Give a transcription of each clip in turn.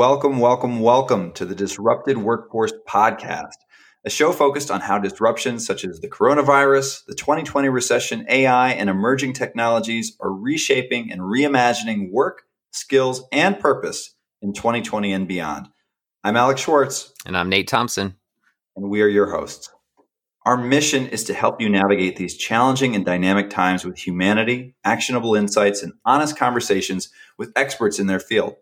Welcome, welcome, welcome to the Disrupted Workforce Podcast, a show focused on how disruptions such as the coronavirus, the 2020 recession, AI, and emerging technologies are reshaping and reimagining work, skills, and purpose in 2020 and beyond. I'm Alex Schwartz. And I'm Nate Thompson. And we are your hosts. Our mission is to help you navigate these challenging and dynamic times with humanity, actionable insights, and honest conversations with experts in their field.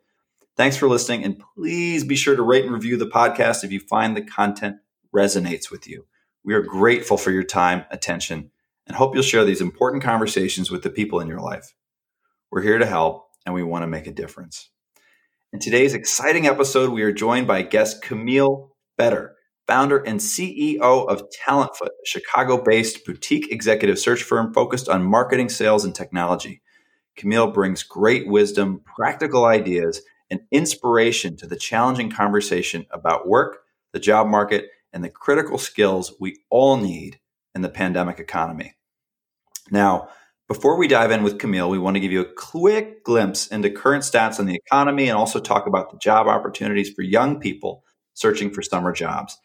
Thanks for listening, and please be sure to rate and review the podcast if you find the content resonates with you. We are grateful for your time, attention, and hope you'll share these important conversations with the people in your life. We're here to help, and we want to make a difference. In today's exciting episode, we are joined by guest Camille Fetter, founder and CEO of Talentfoot, a Chicago based boutique executive search firm focused on marketing, sales, and technology. Camille brings great wisdom, practical ideas, and inspiration to the challenging conversation about work, the job market, and the critical skills we all need in the pandemic economy. Now, before we dive in with Camille, we want to give you a quick glimpse into current stats on the economy and also talk about the job opportunities for young people searching for summer jobs.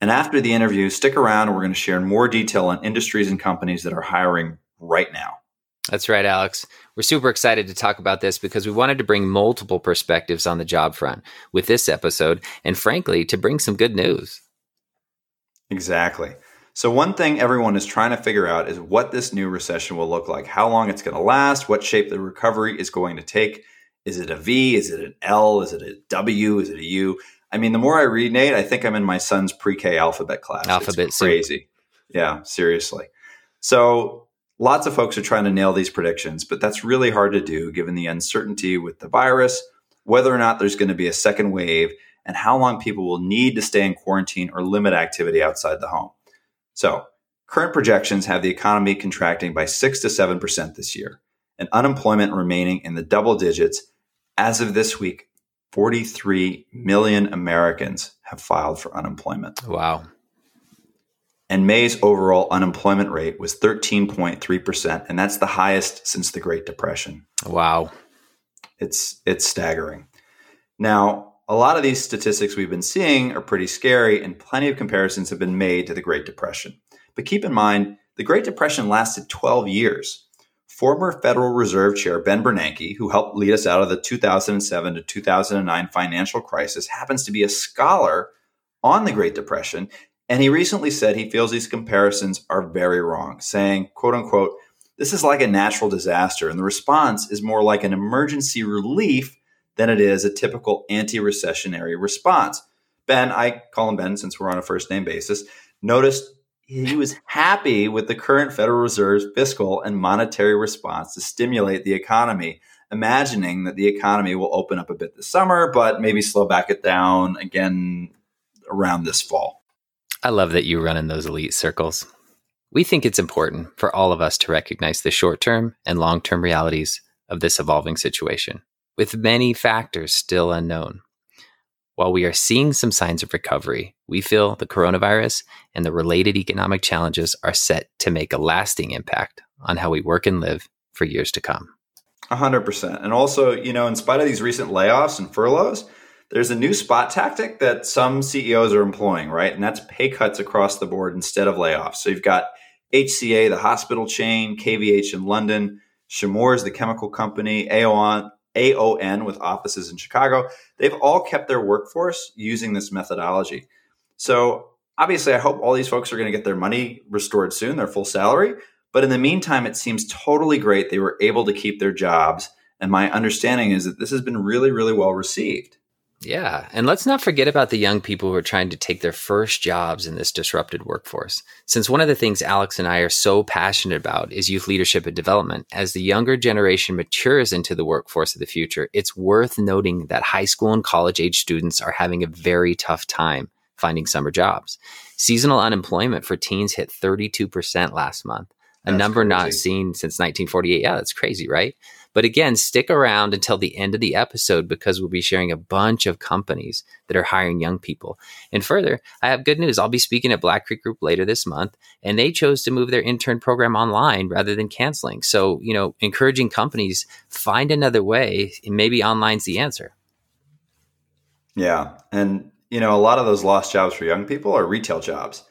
And after the interview, stick around we're going to share more detail on industries and companies that are hiring right now. That's right, Alex. We're super excited to talk about this because we wanted to bring multiple perspectives on the job front with this episode, and frankly, to bring some good news. Exactly. So, one thing everyone is trying to figure out is what this new recession will look like, how long it's going to last, what shape the recovery is going to take. Is it a V? Is it an L? Is it a W? Is it a U? I mean, the more I read, Nate, I think I'm in my son's pre K alphabet class. Alphabet it's crazy. Soup. Yeah, seriously. So, Lots of folks are trying to nail these predictions, but that's really hard to do given the uncertainty with the virus, whether or not there's going to be a second wave, and how long people will need to stay in quarantine or limit activity outside the home. So, current projections have the economy contracting by 6 to 7% this year, and unemployment remaining in the double digits. As of this week, 43 million Americans have filed for unemployment. Wow and May's overall unemployment rate was 13.3%, and that's the highest since the Great Depression. Wow. It's it's staggering. Now, a lot of these statistics we've been seeing are pretty scary, and plenty of comparisons have been made to the Great Depression. But keep in mind, the Great Depression lasted 12 years. Former Federal Reserve Chair Ben Bernanke, who helped lead us out of the 2007 to 2009 financial crisis, happens to be a scholar on the Great Depression and he recently said he feels these comparisons are very wrong, saying, quote unquote, this is like a natural disaster, and the response is more like an emergency relief than it is a typical anti recessionary response. Ben, I call him Ben since we're on a first name basis, noticed he was happy with the current Federal Reserve's fiscal and monetary response to stimulate the economy, imagining that the economy will open up a bit this summer, but maybe slow back it down again around this fall. I love that you run in those elite circles. We think it's important for all of us to recognize the short term and long term realities of this evolving situation, with many factors still unknown. While we are seeing some signs of recovery, we feel the coronavirus and the related economic challenges are set to make a lasting impact on how we work and live for years to come. 100%. And also, you know, in spite of these recent layoffs and furloughs, there's a new spot tactic that some CEOs are employing, right? And that's pay cuts across the board instead of layoffs. So you've got HCA, the hospital chain, KVH in London, Chemours, the chemical company, AON, AON with offices in Chicago. They've all kept their workforce using this methodology. So obviously, I hope all these folks are going to get their money restored soon, their full salary. But in the meantime, it seems totally great they were able to keep their jobs. And my understanding is that this has been really, really well received. Yeah. And let's not forget about the young people who are trying to take their first jobs in this disrupted workforce. Since one of the things Alex and I are so passionate about is youth leadership and development, as the younger generation matures into the workforce of the future, it's worth noting that high school and college age students are having a very tough time finding summer jobs. Seasonal unemployment for teens hit 32% last month, a that's number crazy. not seen since 1948. Yeah, that's crazy, right? But again, stick around until the end of the episode because we'll be sharing a bunch of companies that are hiring young people. And further, I have good news. I'll be speaking at Black Creek Group later this month, and they chose to move their intern program online rather than canceling. So, you know, encouraging companies find another way, and maybe online's the answer. Yeah. And, you know, a lot of those lost jobs for young people are retail jobs.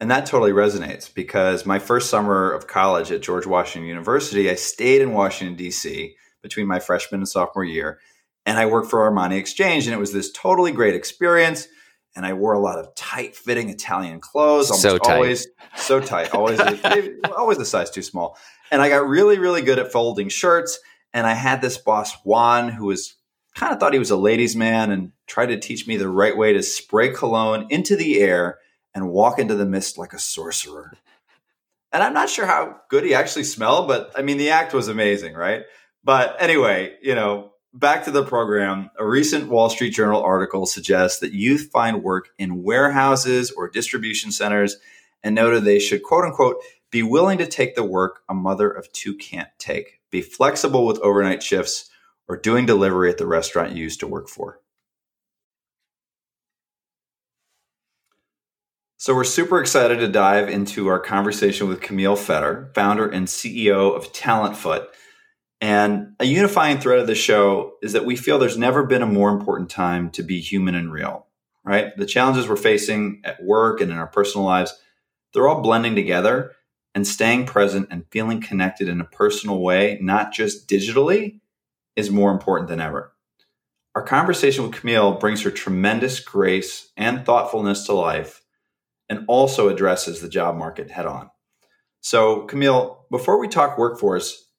And that totally resonates because my first summer of college at George Washington University, I stayed in Washington, D.C. between my freshman and sophomore year. And I worked for Armani Exchange. And it was this totally great experience. And I wore a lot of tight fitting Italian clothes, almost so tight. always so tight, always, always a size too small. And I got really, really good at folding shirts. And I had this boss, Juan, who was kind of thought he was a ladies' man and tried to teach me the right way to spray cologne into the air and walk into the mist like a sorcerer. And I'm not sure how good he actually smelled, but I mean, the act was amazing, right? But anyway, you know, back to the program. A recent Wall Street Journal article suggests that youth find work in warehouses or distribution centers and noted they should, quote unquote, be willing to take the work a mother of two can't take, be flexible with overnight shifts, or doing delivery at the restaurant you used to work for. So, we're super excited to dive into our conversation with Camille Fetter, founder and CEO of Talentfoot. And a unifying thread of the show is that we feel there's never been a more important time to be human and real, right? The challenges we're facing at work and in our personal lives, they're all blending together and staying present and feeling connected in a personal way, not just digitally, is more important than ever. Our conversation with Camille brings her tremendous grace and thoughtfulness to life and also addresses the job market head on. So, Camille, before we talk workforce,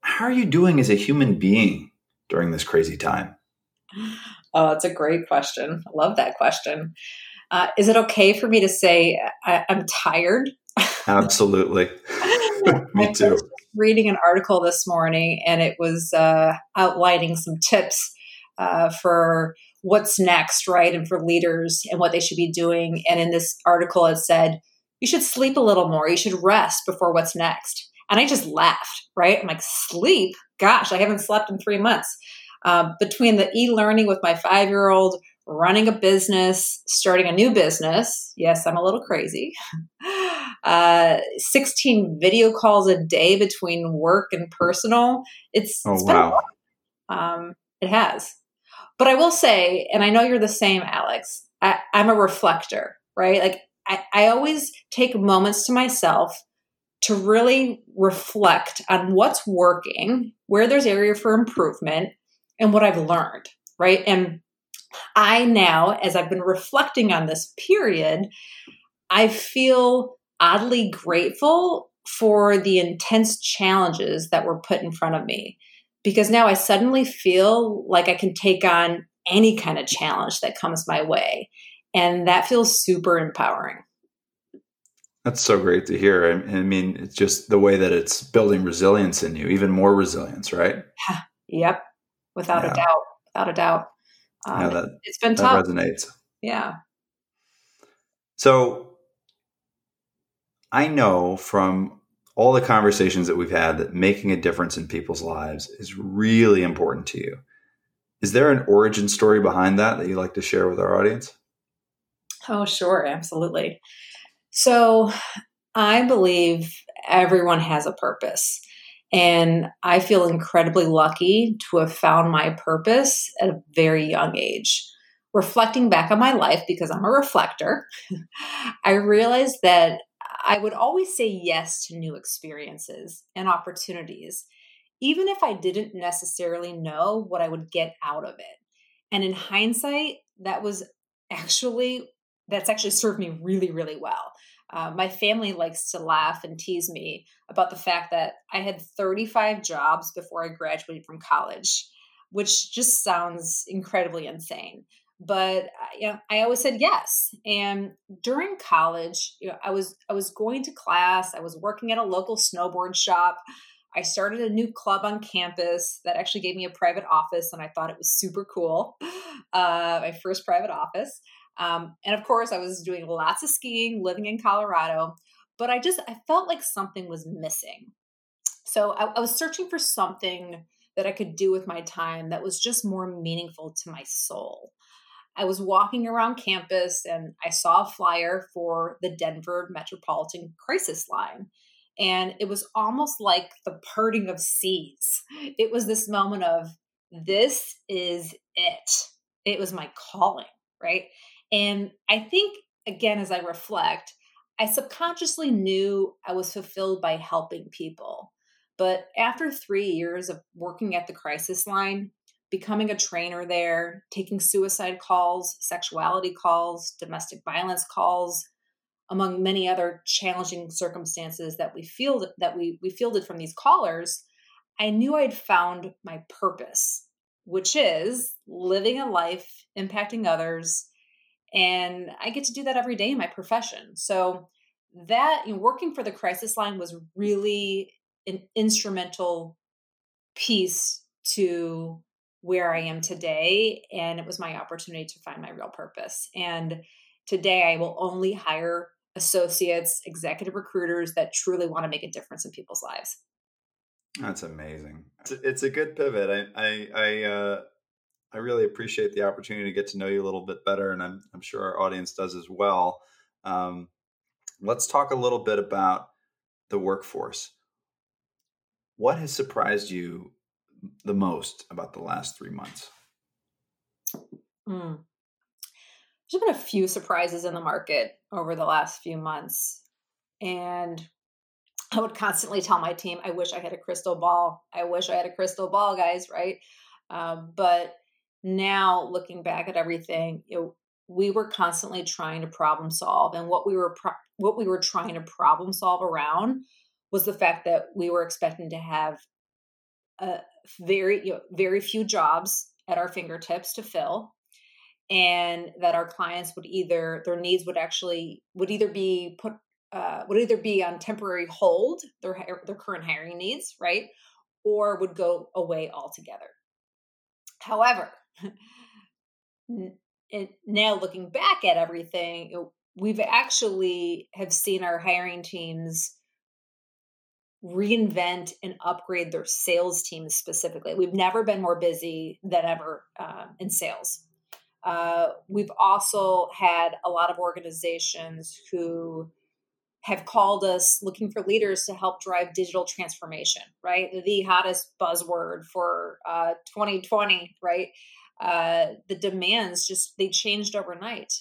how are you doing as a human being during this crazy time? Oh, it's a great question. I love that question. Uh, is it okay for me to say I, am tired? Absolutely. me too reading an article this morning and it was uh, outlining some tips uh, for what's next, right? And for leaders and what they should be doing. And in this article, it said, you should sleep a little more. You should rest before what's next. And I just laughed, right? I'm like, sleep? Gosh, I haven't slept in three months. Uh, between the e learning with my five year old, running a business, starting a new business. Yes, I'm a little crazy. Uh, 16 video calls a day between work and personal. It's, oh, it's wow. Um, it has. But I will say, and I know you're the same, Alex, I, I'm a reflector, right? Like I, I always take moments to myself to really reflect on what's working, where there's area for improvement, and what I've learned, right? And I now, as I've been reflecting on this period, I feel oddly grateful for the intense challenges that were put in front of me because now I suddenly feel like I can take on any kind of challenge that comes my way. And that feels super empowering. That's so great to hear. I, mean, it's just the way that it's building resilience in you, even more resilience, right? yep. Without yeah. a doubt. Without a doubt. Um, yeah, that, it's been tough. resonates. Yeah. So I know from all the conversations that we've had that making a difference in people's lives is really important to you. Is there an origin story behind that that you'd like to share with our audience? Oh, sure, absolutely. So, I believe everyone has a purpose. And I feel incredibly lucky to have found my purpose at a very young age. Reflecting back on my life, because I'm a reflector, I realized that I would always say yes to new experiences and opportunities, even if I didn't necessarily know what I would get out of it. And in hindsight, that was actually, that's actually served me really, really well. Uh, my family likes to laugh and tease me about the fact that I had 35 jobs before I graduated from college, which just sounds incredibly insane but uh, you know, I always said yes. And during college, you know, I was I was going to class. I was working at a local snowboard shop. I started a new club on campus that actually gave me a private office, and I thought it was super cool. Uh, my first private office, um, and of course, I was doing lots of skiing, living in Colorado. But I just I felt like something was missing. So I, I was searching for something that I could do with my time that was just more meaningful to my soul. I was walking around campus and I saw a flyer for the Denver Metropolitan Crisis Line. And it was almost like the parting of seas. It was this moment of, this is it. it was my calling, right? And I think, again, as I reflect, I subconsciously knew I was fulfilled by helping people. But after three years of working at the crisis line, becoming a trainer there, taking suicide calls, sexuality calls, domestic violence calls, among many other challenging circumstances that we feel that we, we fielded from these callers, I knew I'd found my purpose, which is living a life impacting others. And I get to do that every day in my profession. So that you know, working for the crisis line was really an instrumental piece to where I am today. And it was my opportunity to find my real purpose. And today I will only hire associates, executive recruiters that truly want to make a difference in people's lives. That's amazing. It's a, good pivot. I I I, uh, I really appreciate the opportunity to get to know you a little bit better, and I'm I'm sure our audience does as well. Um, let's talk a little bit about the workforce. What has surprised you the most about the last three months? Mm. There's been a few surprises in the market over the last few months. And I would constantly tell my team, I wish I had a crystal ball. I wish I had a crystal ball, guys, right? Um, but now looking back at everything, we were constantly trying to problem solve, and what we were pro- what we were trying to problem solve around was the fact that we were expecting to have a very you know, very few jobs at our fingertips to fill and that our clients would either their needs would actually would either be put uh, would either be on temporary hold their their current hiring needs right or would go away altogether. However now looking back at everything we've actually have seen our hiring teams reinvent and upgrade their sales teams specifically we've never been more busy than ever uh, in sales uh, we've also had a lot of organizations who have called us looking for leaders to help drive digital transformation, right? The hottest buzzword for uh, 2020, right? Uh, the demands just they changed overnight.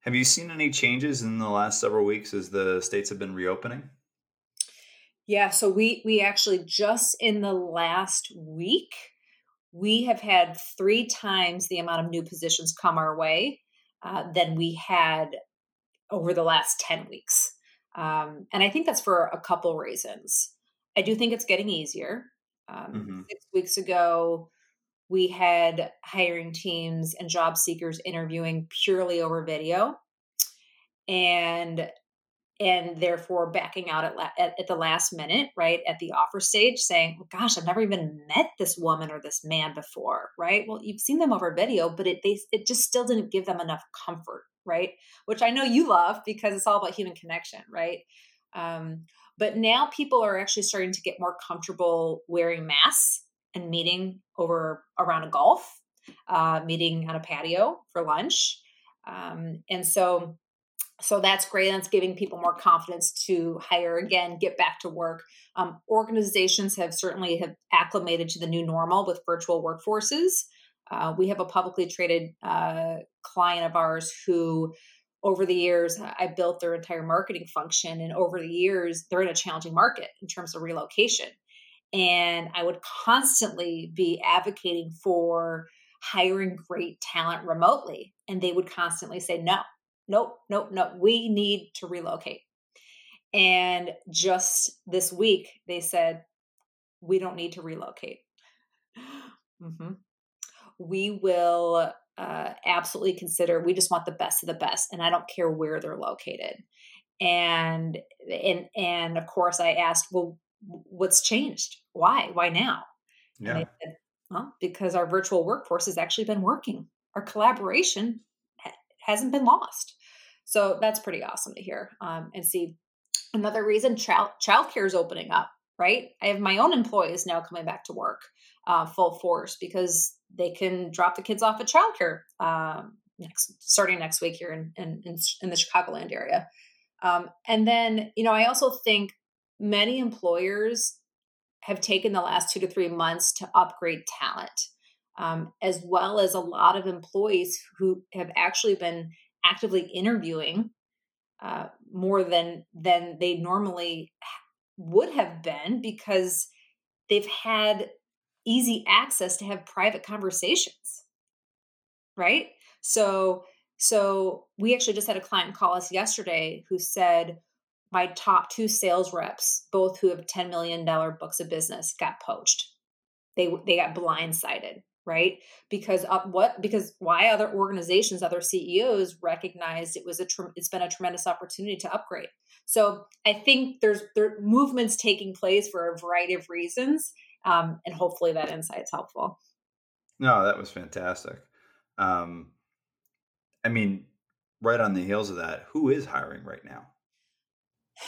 Have you seen any changes in the last several weeks as the states have been reopening? Yeah, so we we actually just in the last week we have had three times the amount of new positions come our way uh, than we had over the last 10 weeks. Um, and I think that's for a couple reasons. I do think it's getting easier. Um, mm-hmm. Six weeks ago, we had hiring teams and job seekers interviewing purely over video. And and therefore backing out at, at, at, the last minute, right? At the offer stage, saying, gosh, I've never even met this woman or this man before, right? Well, you've seen them over video, but it, they, it just still didn't give them enough comfort, right? Which I know you love because it's all about human connection, right? Um, but now people are actually starting to get more comfortable wearing masks and meeting over around a golf, uh, meeting on a patio for lunch. Um, and so so that's great. That's giving people more confidence to hire again, get back to work. Um, organizations have certainly have acclimated to the new normal with virtual workforces. Uh, we have a publicly traded uh, client of ours who, over the years, I built their entire marketing function, and over the years, they're in a challenging market in terms of relocation. And I would constantly be advocating for hiring great talent remotely, and they would constantly say no nope, nope, nope. We need to relocate. And just this week, they said, we don't need to relocate. Mm-hmm. We will uh, absolutely consider, we just want the best of the best. And I don't care where they're located. And, and, and of course, I asked, well, what's changed? Why? Why now? Yeah. Said, well, because our virtual workforce has actually been working. Our collaboration hasn't been lost. So that's pretty awesome to hear um, and see. Another reason child childcare is opening up, right? I have my own employees now coming back to work uh, full force because they can drop the kids off at childcare um, next starting next week here in in, in, in the Chicagoland area. Um, and then you know I also think many employers have taken the last two to three months to upgrade talent. um, as well as a lot of employees who have actually been actively interviewing uh, more than than they normally would have been because they've had easy access to have private conversations. Right? So so we actually just had a client call us yesterday who said my top two sales reps both who have 10 million dollar books of business got poached. They they got blindsided right? Because uh, what because why other organizations other ceos recognized it was a it's been a tremendous opportunity to upgrade. So i think there's there movements taking place for a variety of reasons um, and hopefully that insight's helpful. No that was fantastic. Um, i mean right on the heels of that who is hiring right now?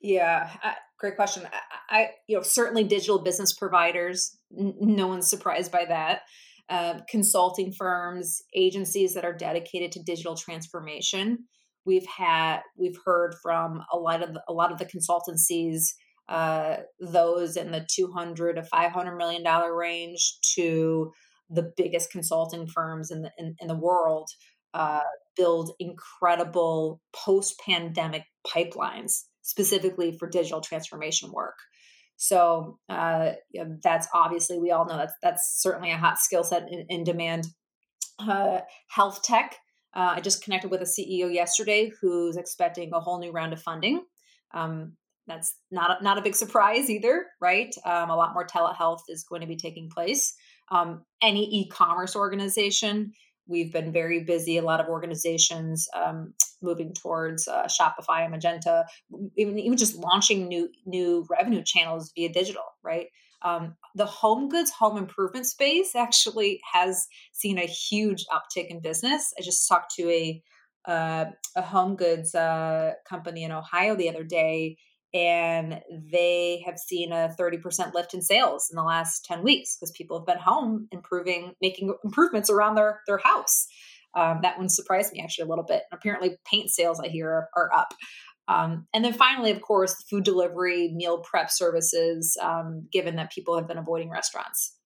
Yeah I, great question I, I, you know certainly digital business providers n- no one's surprised by that uh, consulting firms, agencies that are dedicated to digital transformation. We've had we've heard from a lot of the, a lot of the consultancies, uh, those in the two hundred to five hundred million dollar range, to the biggest consulting firms in the in, in the world. Uh, build incredible post pandemic pipelines specifically for digital transformation work. So uh, you know, that's obviously we all know that's that's certainly a hot skill set in, in demand. Uh, health tech. Uh, I just connected with a CEO yesterday who's expecting a whole new round of funding. Um, that's not a, not a big surprise either, right? Um, a lot more telehealth is going to be taking place. Um, any e-commerce organization We've been very busy. A lot of organizations um, moving towards uh, Shopify and Magento, even even just launching new new revenue channels via digital. Right. Um, the home goods, home improvement space actually has seen a huge uptick in business. I just talked to a uh, a home goods uh, company in Ohio the other day, and they have seen a 30% lift in sales in the last 10 weeks because people have been home improving making improvements around their their house. Um, that one surprised me actually a little bit. Apparently paint sales i hear are, are up. Um, and then finally of course food delivery meal prep services um, given that people have been avoiding restaurants.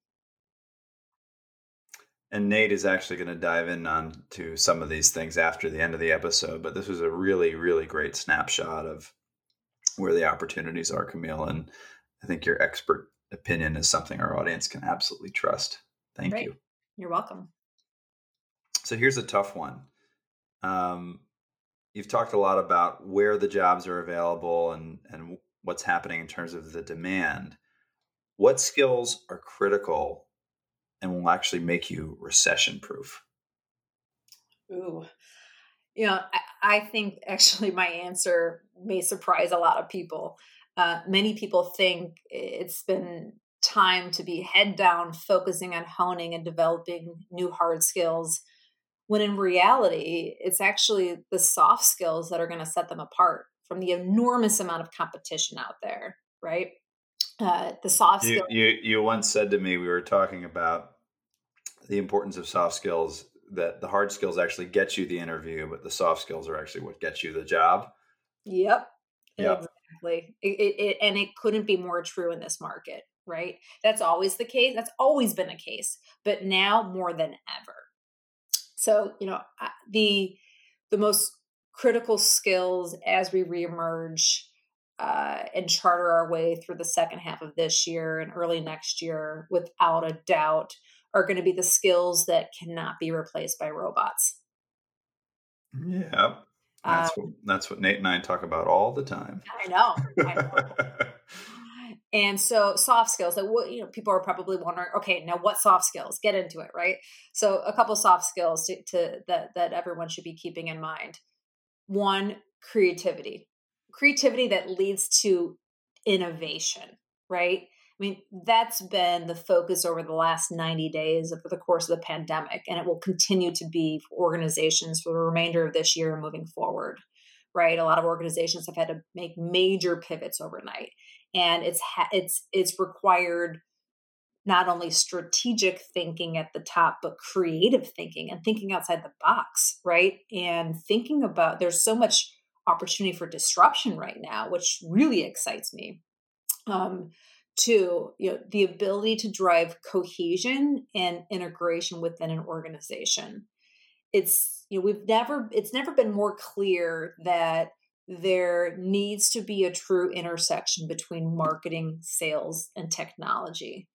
And Nate is actually going to dive in on to some of these things after the end of the episode. But this was a really, really great snapshot of where the opportunities are, Camille. And I think your expert opinion is something our audience can absolutely trust. Thank Great. you. You're welcome. So here's a tough one. Um, you've talked a lot about where the jobs are available and, and what's happening in terms of the demand. What skills are critical and will actually make you recession proof? Ooh, you know, I, I think actually my answer may surprise a lot of people. Uh, many people think it's been time to be head down, focusing on honing and developing new hard skills, when in reality, it's actually the soft skills that are going to set them apart from the enormous amount of competition out there, right? Uh, the soft skills. You, you, you once said to me, we were talking about the importance of soft skills that the hard skills actually get you the interview, but the soft skills are actually what gets you the job. Yep. Yep. Exactly. It, it, it, and it couldn't be more true in this market, right? That's always the case. That's always been the case, but now more than ever. So, you know, the the most critical skills as we reemerge uh, and charter our way through the second half of this year and early next year, without a doubt, are going to be the skills that cannot be replaced by robots. Yeah. That's um, what that's what Nate and I talk about all the time. I know. I know. and so soft skills that what you know people are probably wondering okay now what soft skills get into it right so a couple soft skills to, to that that everyone should be keeping in mind one creativity creativity that leads to innovation right I mean, that's been the focus over the last 90 days over the course of the pandemic, and it will continue to be for organizations for the remainder of this year and moving forward. Right, a lot of organizations have had to make major pivots overnight, and it's ha- it's it's required not only strategic thinking at the top, but creative thinking and thinking outside the box, right? And thinking about there's so much opportunity for disruption right now, which really excites me. Um, Two, you know, the ability to drive cohesion and integration within an organization. It's you know we've never it's never been more clear that there needs to be a true intersection between marketing, sales, and technology,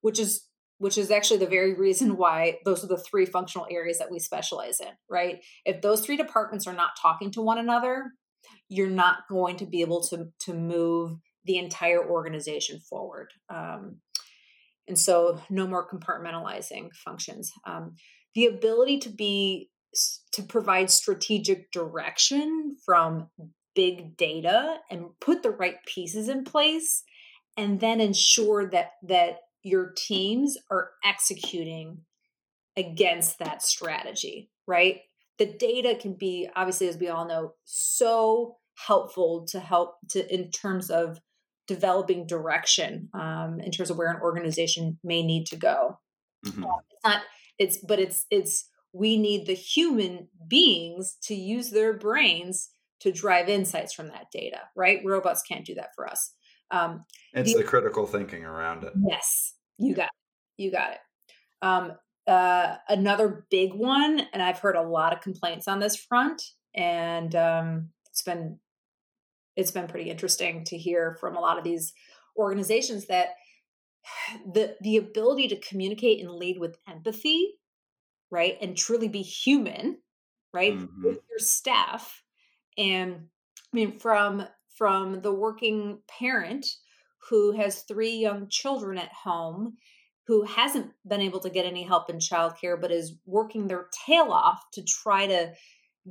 which is which is actually the very reason why those are the three functional areas that we specialize in, right? If those three departments are not talking to one another, you're not going to be able to to move the entire organization forward. Um, and so, no more compartmentalizing functions. Um, the ability to be to provide strategic direction from big data and put the right pieces in place, and then ensure that that your teams are executing against that strategy. Right, the data can be obviously, as we all know, so helpful to help to in terms of developing direction um, in terms of where an organization may need to go. Mm-hmm. it's not it's but it's it's we need the human beings to use their brains to drive insights from that data right? Robots can't do that for us. Um, it's the, the, critical thinking around it. Yes you got it you got it. Um, uh, another big one and i've heard a lot of complaints on this front and um, it's been it's been pretty interesting to hear from a lot of these organizations that the the ability to communicate and lead with empathy right and truly be human right mm-hmm. with your staff and i mean from from the working parent who has three young children at home who hasn't been able to get any help in childcare but is working their tail off to try to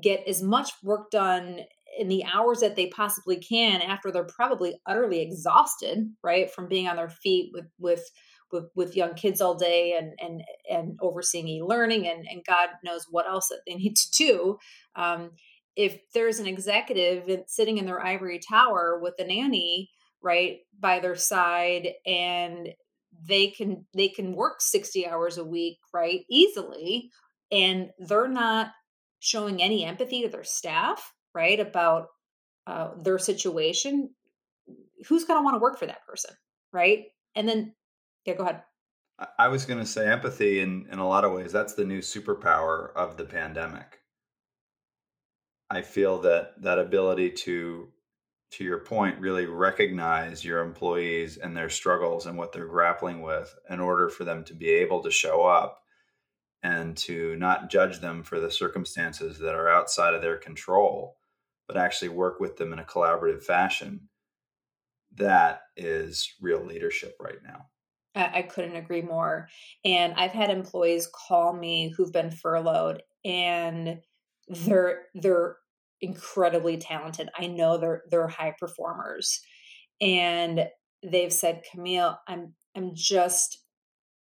get as much work done in the hours that they possibly can after they're probably utterly exhausted right from being on their feet with with with, with young kids all day and and and overseeing e-learning and and god knows what else that they need to do. Um, if there's an executive sitting in their ivory tower with a nanny right by their side and they can they can work 60 hours a week right easily and they're not showing any empathy to their staff right about uh, their situation who's going to want to work for that person right? And then yeah go ahead. I was going to say empathy in in a lot of ways that's the new superpower of the pandemic. I feel that that ability to to your point really recognize your employees and their struggles and what they're grappling with in order for them to be able to show up and to not judge them for the circumstances that are outside of their control but actually work with them in a collaborative fashion. That is real leadership right now. I, couldn't agree more. And I've had employees call me who've been furloughed and they're they're incredibly talented. I know they're they're high performers. And they've said, Camille, I'm I'm just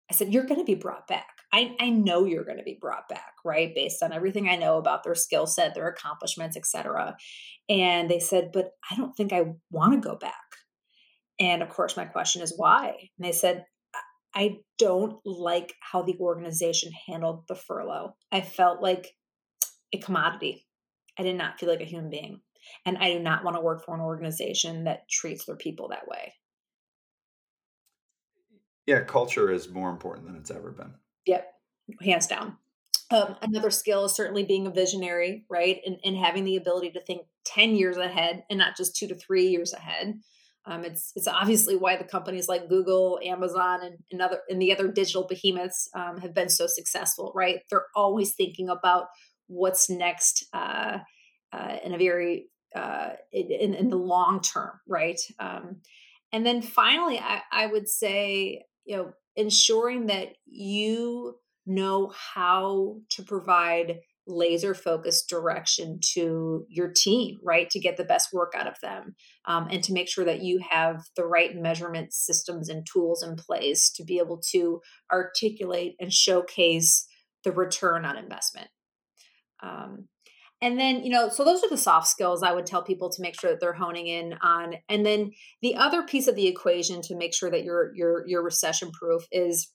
I said, you're gonna be brought back. I, I know you're going to be brought back, right? Based on everything I know about their skill set, their accomplishments, etc. And they said, but I don't think I want to go back. And of course, my question is why? And they said, I don't like how the organization handled the furlough. I felt like a commodity. I did not feel like a human being. And I do not want to work for an organization that treats their people that way. Yeah, culture is more important than it's ever been. Yep, hands down. Um, another skill is certainly being a visionary, right? And, and having the ability to think 10 years ahead and not just two to three years ahead. Um, it's it's obviously why the companies like Google, Amazon, and, and other and the other digital behemoths um, have been so successful. Right? They're always thinking about what's next uh, uh, in a very uh, in, in the long term, right? Um, and then finally, I, I would say you know ensuring that you know how to provide laser focused direction to your team, right? To get the best work out of them um, and to make sure that you have the right measurement systems and tools in place to be able to articulate and showcase the return on investment. Um, and then, you know, so those are the soft skills I would tell people to make sure that they're honing in on. And then the other piece of the equation to make sure that you're you're you're recession proof is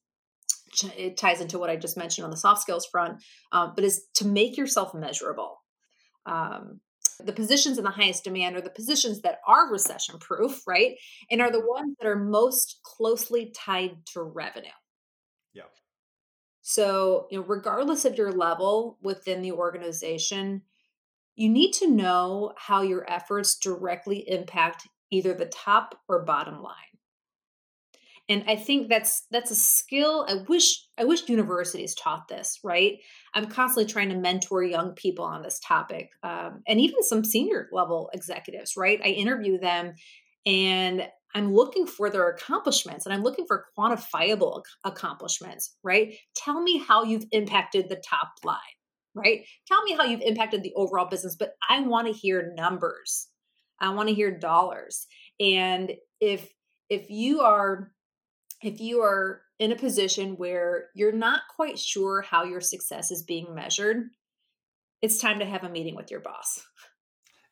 it ties into what I just mentioned on the soft skills front, um, but is to make yourself measurable. Um, The positions in the highest demand are the positions that are recession proof, right? And are the Mm-hmm. ones that are most closely tied to revenue. Yeah. So, you know, regardless of your level within the organization, you need to know how your efforts directly impact either the top or bottom line. And i think that's that's a skill i wish i wish universities taught this right? I'm constantly trying to mentor young people on this topic um, and even some senior level executives right? I interview them and i'm looking for their accomplishments and i'm looking for quantifiable accomplishments right? Tell me how you've impacted the top line right? Tell me how you've impacted the overall business but i want to hear numbers. I want to hear dollars. And if if you are if you are in a position where you're not quite sure how your success is being measured, it's time to have a meeting with your boss.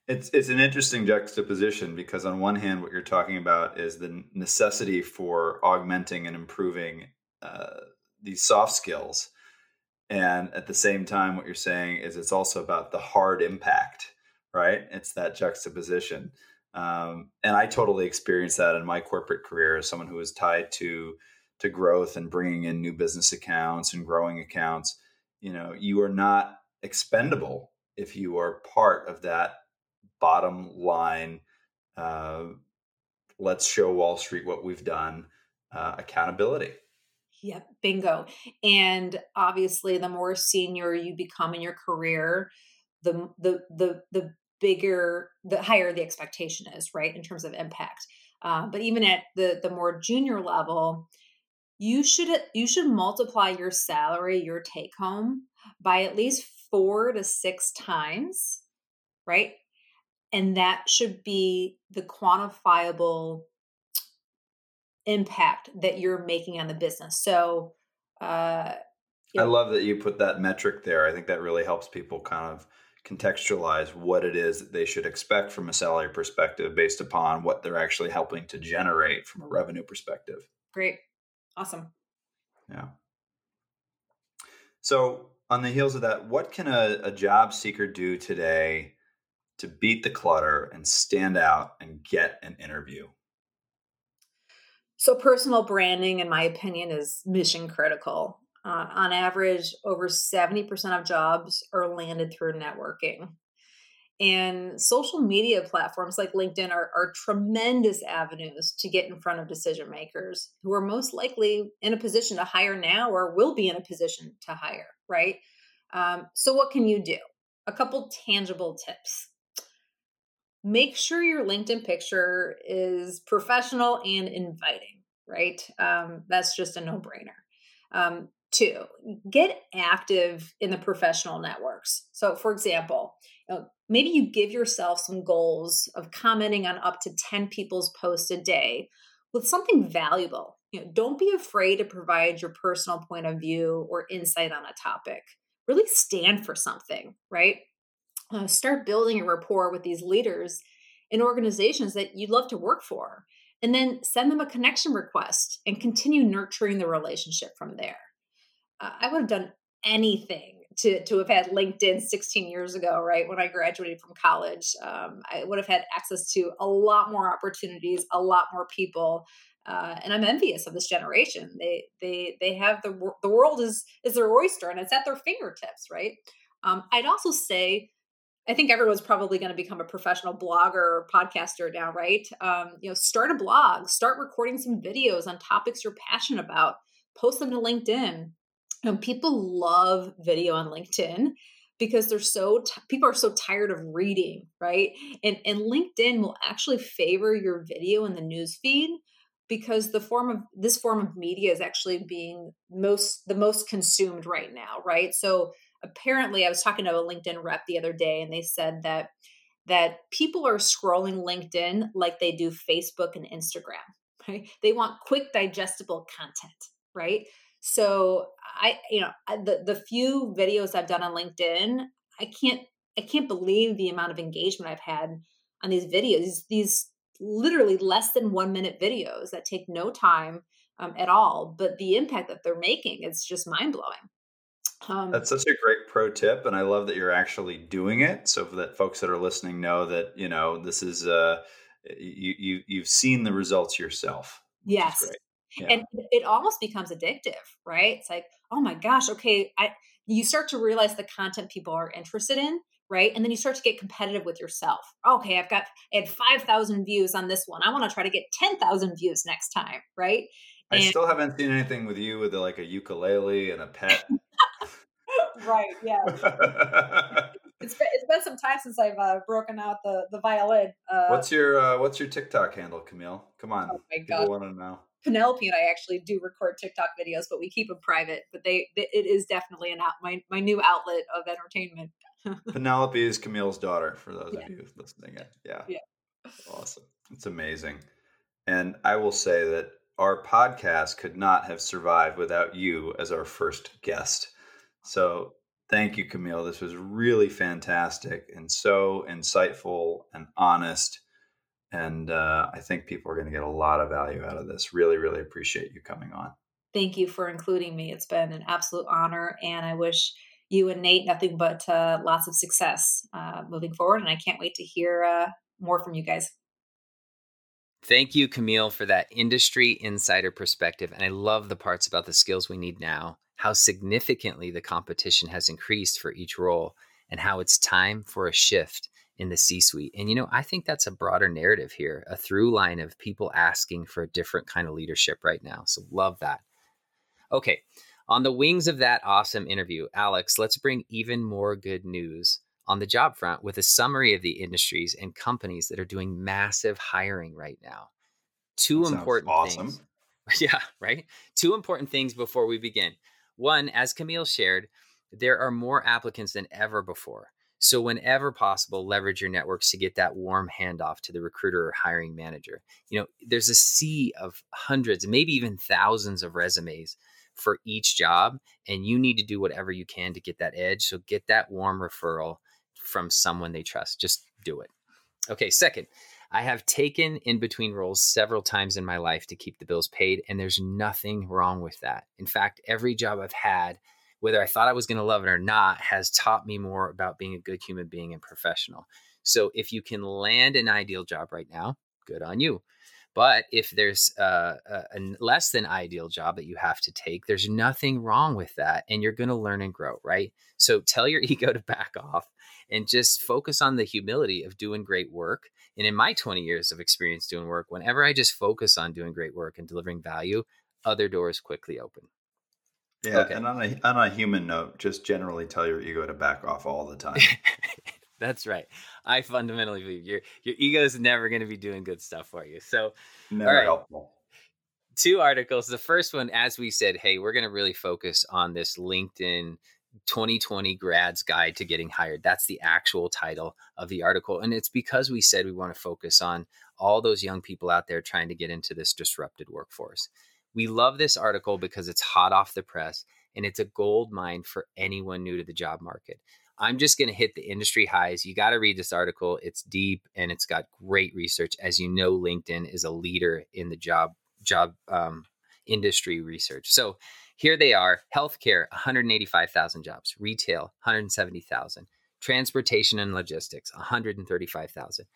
It's it's an interesting juxtaposition because on one hand, what you're talking about is the necessity for augmenting and improving uh, these soft skills, and at the same time, what you're saying is it's also about the hard impact, right? It's that juxtaposition. Um, and I totally experienced that in my corporate career as someone who was tied to to growth and bringing in new business accounts and growing accounts. You know, you are not expendable if you are part of that bottom line. Uh, let's show Wall Street what we've done. Uh, accountability. Yep, bingo. And obviously, the more senior you become in your career, the the the the bigger the higher the expectation is right in terms of impact uh, but even at the the more junior level you should you should multiply your salary your take home by at least four to six times right and that should be the quantifiable impact that you're making on the business so uh, I love that you put that metric there. I think that really helps people kind of contextualize what it is that they should expect from a salary perspective based upon what they're actually helping to generate from a revenue perspective. Great. Awesome. Yeah. So, on the heels of that, what can a, a job seeker do today to beat the clutter and stand out and get an interview? So, personal branding, in my opinion, is mission critical. Uh, on average, over 70% of jobs are landed through networking. And social media platforms like LinkedIn are, are tremendous avenues to get in front of decision makers who are most likely in a position to hire now or will be in a position to hire, right? Um, so, what can you do? A couple tangible tips. Make sure your LinkedIn picture is professional and inviting, right? Um, that's just a no brainer. Um, two, get active in the professional networks. So, for example, you know, maybe you give yourself some goals of commenting on up to 10 people's posts a day with something valuable. You know, don't be afraid to provide your personal point of view or insight on a topic. Really stand for something, right? Uh, start building a rapport with these leaders in organizations that you'd love to work for. And then send them a connection request and continue nurturing the relationship from there. Uh, I would have done anything to to have had LinkedIn 16 years ago, right when I graduated from college. Um, I would have had access to a lot more opportunities, a lot more people, uh, and I'm envious of this generation. They they they have the the world is is their oyster, and it's at their fingertips, right? Um, I'd also say. I think everyone's probably going to become a professional blogger or podcaster now, right? Um, you know, start a blog, start recording some videos on topics you're passionate about, post them to LinkedIn, you know, people love video on LinkedIn because they're so t- people are so tired of reading, right? And and LinkedIn will actually favor your video in the news feed because the form of this form of media is actually being most the most consumed right now, right? So apparently I was talking to a LinkedIn rep the other day and they said that that people are scrolling LinkedIn like they do Facebook and Instagram, right? They want quick digestible content, right? So I, you know, the the few videos I've done on LinkedIn, I can't I can't believe the amount of engagement I've had on these videos. These literally less than one minute videos that take no time um, at all, but the impact that they're making is just mind blowing. Um, That's such a great pro tip, and I love that you're actually doing it, so that folks that are listening know that you know this is uh, you you you've seen the results yourself. Yes, yeah. and it almost becomes addictive, right? It's like, oh my gosh, okay, I you start to realize the content people are interested in, right? And then you start to get competitive with yourself. Okay, I've got I had five thousand views on this one. I want to try to get ten thousand views next time, right? I and, still haven't seen anything with you with like a ukulele and a pet. Right. Yeah. it's been, it's been some time since I've uh, broken out the the violin. Uh, what's your uh, What's your TikTok handle, Camille? Come on, oh my people want to know. Penelope and I actually do record TikTok videos, but we keep them private. But they, they it is definitely an out my my new outlet of entertainment. Penelope is Camille's daughter. For those yeah. of you listening, yeah, yeah, awesome. It's amazing, and I will say that our podcast could not have survived without you as our first guest. So thank you, Camille. This was really fantastic and so insightful and honest. And uh, I think people are going to get a lot of value out of this. Really, really appreciate you coming on. Thank you for including me. It's been an absolute honor. And I wish you and Nate nothing but uh, lots of success uh, moving forward. And I can't wait to hear uh, more from you guys. Thank you, Camille, for that industry insider perspective. And I love the parts about the skills we need now, how significantly the competition has increased for each role, and how it's time for a shift in the C suite. And, you know, I think that's a broader narrative here, a through line of people asking for a different kind of leadership right now. So, love that. Okay. On the wings of that awesome interview, Alex, let's bring even more good news on the job front with a summary of the industries and companies that are doing massive hiring right now. Two that important awesome. things. Yeah, right? Two important things before we begin. One, as Camille shared, there are more applicants than ever before. So, whenever possible, leverage your networks to get that warm handoff to the recruiter or hiring manager. You know, there's a sea of hundreds, maybe even thousands of resumes for each job, and you need to do whatever you can to get that edge. So, get that warm referral from someone they trust. Just do it. Okay, second, I have taken in between roles several times in my life to keep the bills paid, and there's nothing wrong with that. In fact, every job I've had, whether I thought I was going to love it or not, has taught me more about being a good human being and professional. So if you can land an ideal job right now, good on you. But if there's uh, uh, a, a, less than ideal job that you have to take, there's nothing wrong with that. And you're going to learn and grow, right? So tell your ego to back off and just focus on the humility of doing great work. And in my 20 years of experience doing work, whenever I just focus on doing great work and delivering value, other doors quickly open. Yeah, okay. and on a on a human note, just generally tell your ego to back off all the time. That's right. I fundamentally believe your your ego is never going to be doing good stuff for you. So, never right. helpful. Two articles. The first one, as we said, hey, we're going to really focus on this LinkedIn 2020 grads guide to getting hired. That's the actual title of the article. And it's because we said we want to focus on all those young people out there trying to get into this disrupted workforce. We love this article because it's hot off the press and it's a gold mine for anyone new to the job market. I'm just going to hit the industry highs. You got to read this article. It's deep and it's got great research. As you know, LinkedIn is a leader in the job job um, industry research. So here they are healthcare, 185,000 jobs, retail, 170,000, transportation and logistics, 135,000,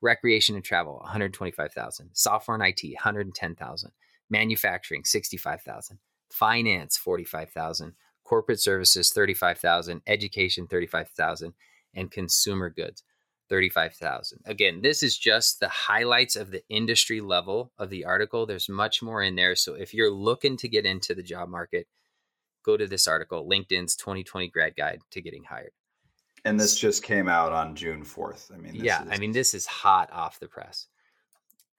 recreation and travel, 125,000, software and IT, 110,000, manufacturing, 65,000, finance, 45,000, corporate services, 35,000, education, 35,000, and consumer goods, 35,000. Again, this is just the highlights of the industry level of the article. There's much more in there. So if you're looking to get into the job market, go to this article, LinkedIn's 2020 grad guide to getting hired. And this just came out on June 4th. I mean, yeah, is... I mean, this is hot off the press.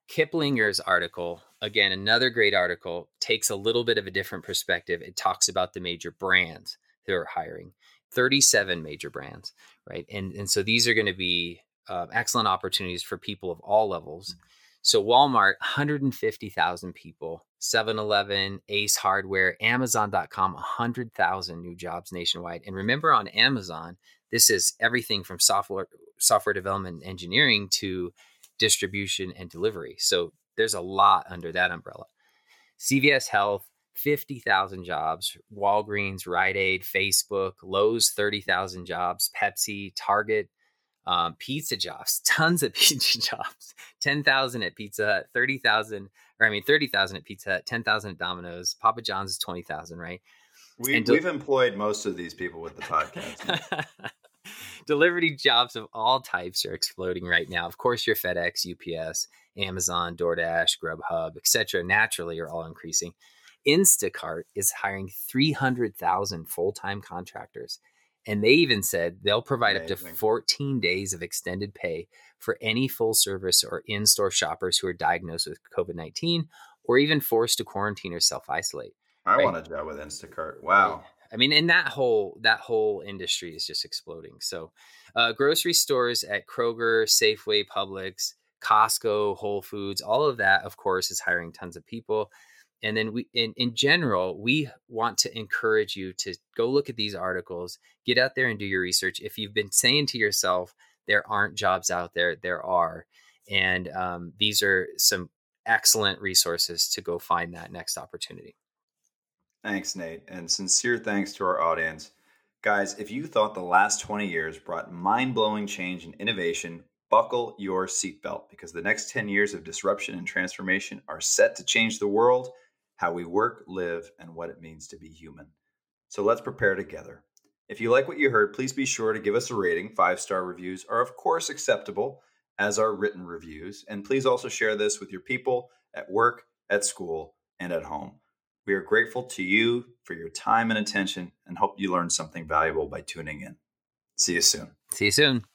Kiplinger's article, again, another great article, takes a little bit of a different perspective. It talks about the major brands who are hiring. 37 major brands, right? And and so these are going to be uh, excellent opportunities for people of all levels. So Walmart, 150,000 people, 7-Eleven, Ace Hardware, Amazon.com, 100,000 new jobs nationwide. And remember on Amazon, this is everything from software software development and engineering to distribution and delivery. So there's a lot under that umbrella. CVS Health, 50,000 jobs. Walgreens, Rite Aid, Facebook, Lowe's, 30,000 jobs. Pepsi, Target, um, pizza jobs, tons of pizza jobs. 10,000 at Pizza Hut, 30,000, or I mean, 30,000 at Pizza Hut, 10,000 at Domino's. Papa John's is 20,000, right? We, we've employed most of these people with the podcast. Delivery jobs of all types are exploding right now. Of course, your FedEx, UPS, Amazon, DoorDash, Grubhub, etc. naturally are all increasing. Instacart is hiring 300,000 full-time contractors. And they even said they'll provide Amazing. up to 14 days of extended pay for any full service or in store shoppers who are diagnosed with COVID 19 or even forced to quarantine or self isolate. I right? want a job with Instacart. Wow. I mean, and that whole that whole industry is just exploding. So, uh, grocery stores at Kroger, Safeway, Publix, Costco, Whole Foods, all of that, of course, is hiring tons of people. And then we, in in general, we want to encourage you to go look at these articles, get out there and do your research. If you've been saying to yourself, there aren't jobs out there, there are, and um, these are some excellent resources to go find that next opportunity. Thanks, Nate. And sincere thanks to our audience. Guys, if you thought the last 20 years brought mind blowing change and innovation, buckle your seatbelt because the next 10 years of disruption and transformation are set to change the world, how we work, live, and what it means to be human. So let's prepare together. If you like what you heard, please be sure to give us a rating. Five star reviews are, of course, acceptable, as are written reviews. And please also share this with your people at work, at school, and at home. We are grateful to you for your time and attention and hope you learned something valuable by tuning in. See you soon. See you soon.